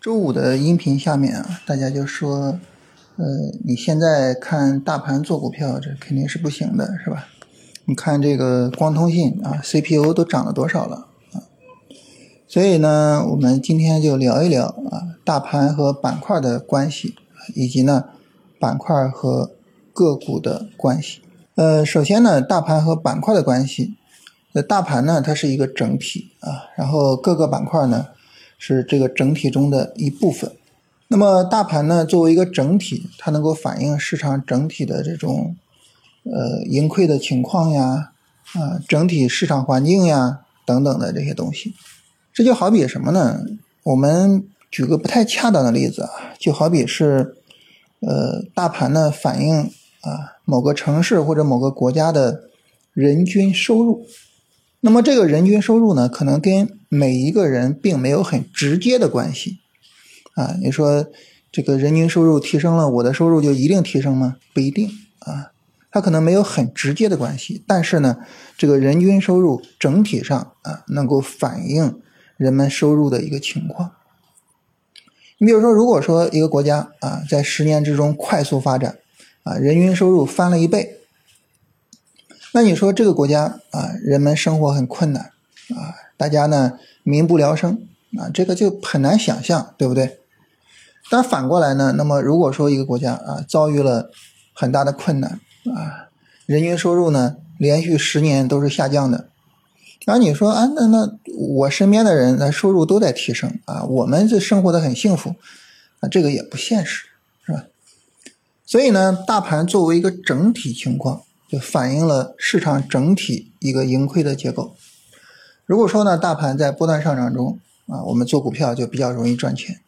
周五的音频下面啊，大家就说，呃，你现在看大盘做股票，这肯定是不行的，是吧？你看这个光通信啊，CPU 都涨了多少了啊？所以呢，我们今天就聊一聊啊，大盘和板块的关系，以及呢，板块和个股的关系。呃，首先呢，大盘和板块的关系，那大盘呢，它是一个整体啊，然后各个板块呢。是这个整体中的一部分。那么大盘呢，作为一个整体，它能够反映市场整体的这种呃盈亏的情况呀，啊整体市场环境呀等等的这些东西。这就好比什么呢？我们举个不太恰当的例子啊，就好比是呃大盘呢反映啊某个城市或者某个国家的人均收入。那么这个人均收入呢，可能跟每一个人并没有很直接的关系，啊，你说这个人均收入提升了，我的收入就一定提升吗？不一定啊，它可能没有很直接的关系，但是呢，这个人均收入整体上啊，能够反映人们收入的一个情况。你比如说，如果说一个国家啊，在十年之中快速发展，啊，人均收入翻了一倍。那你说这个国家啊，人们生活很困难啊，大家呢民不聊生啊，这个就很难想象，对不对？但反过来呢，那么如果说一个国家啊遭遇了很大的困难啊，人均收入呢连续十年都是下降的，然后你说啊，那那我身边的人那收入都在提升啊，我们这生活的很幸福啊，这个也不现实，是吧？所以呢，大盘作为一个整体情况。就反映了市场整体一个盈亏的结构。如果说呢，大盘在波段上涨中啊，我们做股票就比较容易赚钱。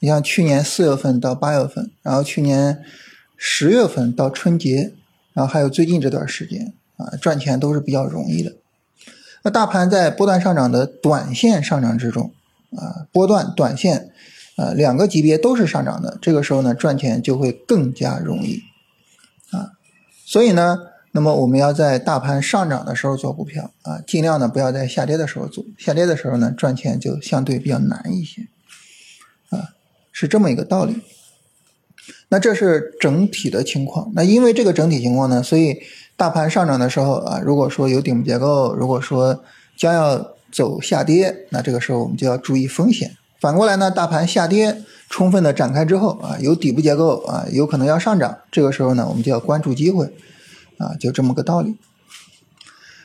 你像去年四月份到八月份，然后去年十月份到春节，然后还有最近这段时间啊，赚钱都是比较容易的。那大盘在波段上涨的短线上涨之中啊，波段短线啊两个级别都是上涨的，这个时候呢，赚钱就会更加容易啊。所以呢。那么我们要在大盘上涨的时候做股票啊，尽量呢不要在下跌的时候做。下跌的时候呢，赚钱就相对比较难一些，啊，是这么一个道理。那这是整体的情况。那因为这个整体情况呢，所以大盘上涨的时候啊，如果说有顶部结构，如果说将要走下跌，那这个时候我们就要注意风险。反过来呢，大盘下跌充分的展开之后啊，有底部结构啊，有可能要上涨，这个时候呢，我们就要关注机会。啊，就这么个道理。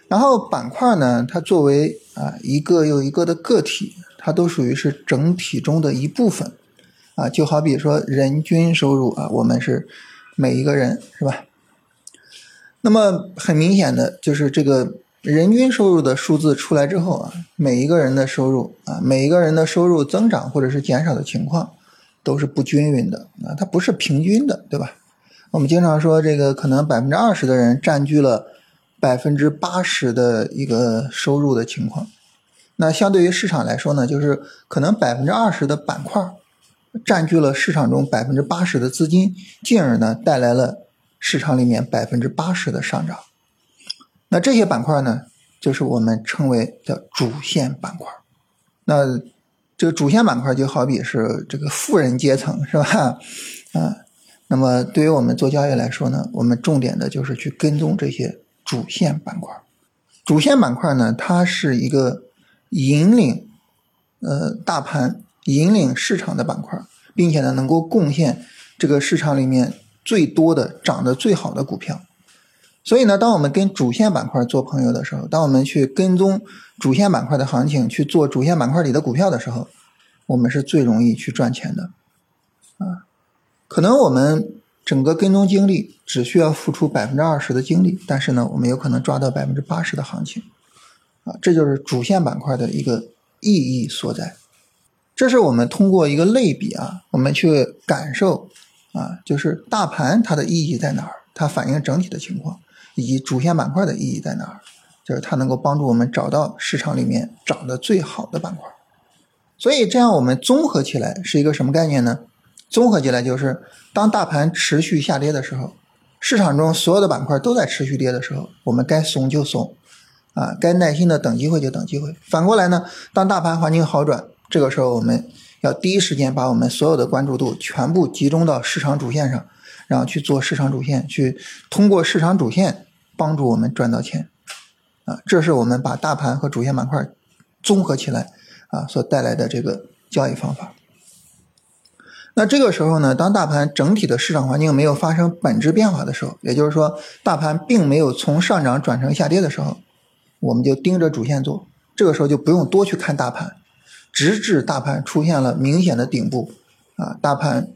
然后板块呢，它作为啊一个又一个的个体，它都属于是整体中的一部分。啊，就好比说人均收入啊，我们是每一个人是吧？那么很明显的就是这个人均收入的数字出来之后啊，每一个人的收入啊，每一个人的收入增长或者是减少的情况都是不均匀的啊，它不是平均的，对吧？我们经常说，这个可能百分之二十的人占据了百分之八十的一个收入的情况。那相对于市场来说呢，就是可能百分之二十的板块占据了市场中百分之八十的资金，进而呢带来了市场里面百分之八十的上涨。那这些板块呢，就是我们称为叫主线板块。那这个主线板块就好比是这个富人阶层，是吧？啊。那么对于我们做交易来说呢，我们重点的就是去跟踪这些主线板块。主线板块呢，它是一个引领呃大盘、引领市场的板块，并且呢能够贡献这个市场里面最多的涨得最好的股票。所以呢，当我们跟主线板块做朋友的时候，当我们去跟踪主线板块的行情，去做主线板块里的股票的时候，我们是最容易去赚钱的啊。可能我们整个跟踪精力只需要付出百分之二十的精力，但是呢，我们有可能抓到百分之八十的行情，啊，这就是主线板块的一个意义所在。这是我们通过一个类比啊，我们去感受啊，就是大盘它的意义在哪儿，它反映整体的情况，以及主线板块的意义在哪儿，就是它能够帮助我们找到市场里面涨得最好的板块。所以这样我们综合起来是一个什么概念呢？综合起来就是，当大盘持续下跌的时候，市场中所有的板块都在持续跌的时候，我们该怂就怂，啊，该耐心的等机会就等机会。反过来呢，当大盘环境好转，这个时候我们要第一时间把我们所有的关注度全部集中到市场主线上，然后去做市场主线，去通过市场主线帮助我们赚到钱。啊，这是我们把大盘和主线板块综合起来啊所带来的这个交易方法。那这个时候呢，当大盘整体的市场环境没有发生本质变化的时候，也就是说，大盘并没有从上涨转成下跌的时候，我们就盯着主线做。这个时候就不用多去看大盘，直至大盘出现了明显的顶部，啊，大盘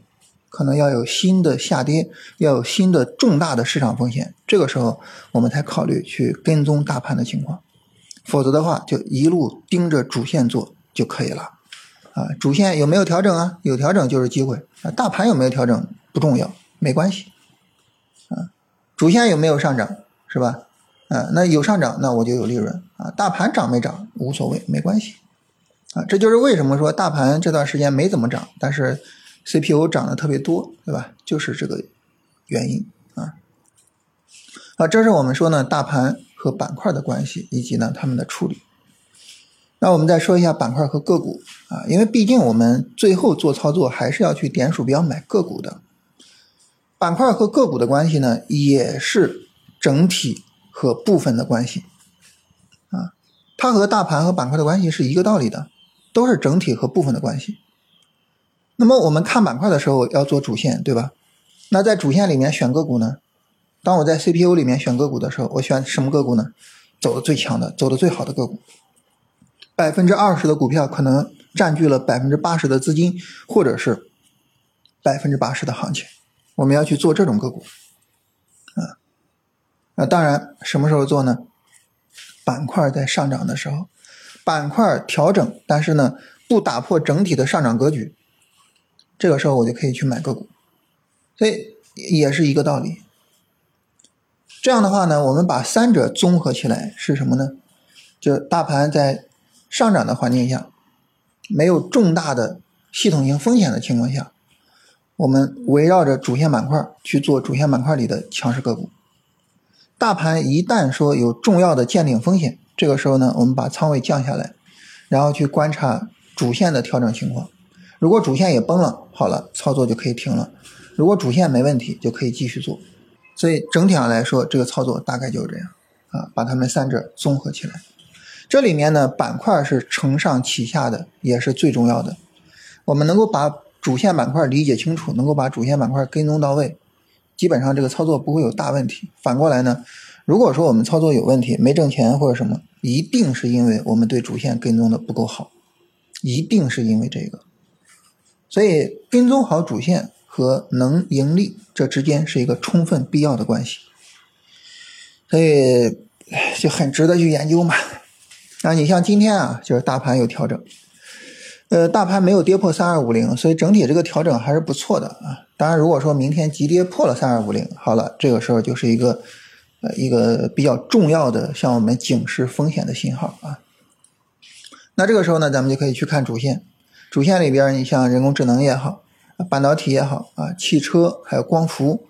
可能要有新的下跌，要有新的重大的市场风险，这个时候我们才考虑去跟踪大盘的情况。否则的话，就一路盯着主线做就可以了。啊，主线有没有调整啊？有调整就是机会啊。大盘有没有调整不重要，没关系。啊，主线有没有上涨是吧？啊，那有上涨，那我就有利润啊。大盘涨没涨无所谓，没关系。啊，这就是为什么说大盘这段时间没怎么涨，但是 CPU 涨得特别多，对吧？就是这个原因啊。啊，这是我们说呢，大盘和板块的关系以及呢他们的处理。那我们再说一下板块和个股啊，因为毕竟我们最后做操作还是要去点鼠标买个股的。板块和个股的关系呢，也是整体和部分的关系啊，它和大盘和板块的关系是一个道理的，都是整体和部分的关系。那么我们看板块的时候要做主线，对吧？那在主线里面选个股呢？当我在 CPU 里面选个股的时候，我选什么个股呢？走的最强的，走的最好的个股。百分之二十的股票可能占据了百分之八十的资金，或者是百分之八十的行情，我们要去做这种个股，啊，那当然什么时候做呢？板块在上涨的时候，板块调整，但是呢不打破整体的上涨格局，这个时候我就可以去买个股，所以也是一个道理。这样的话呢，我们把三者综合起来是什么呢？就大盘在。上涨的环境下，没有重大的系统性风险的情况下，我们围绕着主线板块去做主线板块里的强势个股。大盘一旦说有重要的见顶风险，这个时候呢，我们把仓位降下来，然后去观察主线的调整情况。如果主线也崩了，好了，操作就可以停了；如果主线没问题，就可以继续做。所以整体上来说，这个操作大概就是这样啊，把它们三者综合起来。这里面呢，板块是承上启下的，也是最重要的。我们能够把主线板块理解清楚，能够把主线板块跟踪到位，基本上这个操作不会有大问题。反过来呢，如果说我们操作有问题，没挣钱或者什么，一定是因为我们对主线跟踪的不够好，一定是因为这个。所以跟踪好主线和能盈利，这之间是一个充分必要的关系。所以就很值得去研究嘛。那你像今天啊，就是大盘有调整，呃，大盘没有跌破三二五零，所以整体这个调整还是不错的啊。当然，如果说明天急跌破了三二五零，好了，这个时候就是一个呃一个比较重要的向我们警示风险的信号啊。那这个时候呢，咱们就可以去看主线，主线里边，你像人工智能也好，半导体也好啊，汽车还有光伏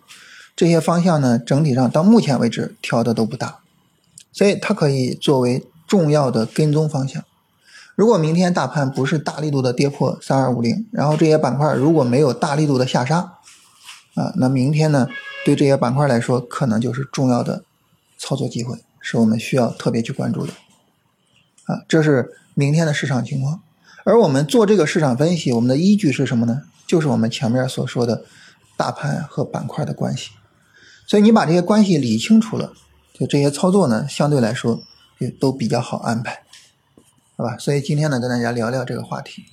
这些方向呢，整体上到目前为止调的都不大，所以它可以作为。重要的跟踪方向，如果明天大盘不是大力度的跌破三二五零，然后这些板块如果没有大力度的下杀，啊，那明天呢，对这些板块来说，可能就是重要的操作机会，是我们需要特别去关注的，啊，这是明天的市场情况。而我们做这个市场分析，我们的依据是什么呢？就是我们前面所说的大盘和板块的关系。所以你把这些关系理清楚了，就这些操作呢，相对来说。就都比较好安排，好吧？所以今天呢，跟大家聊聊这个话题。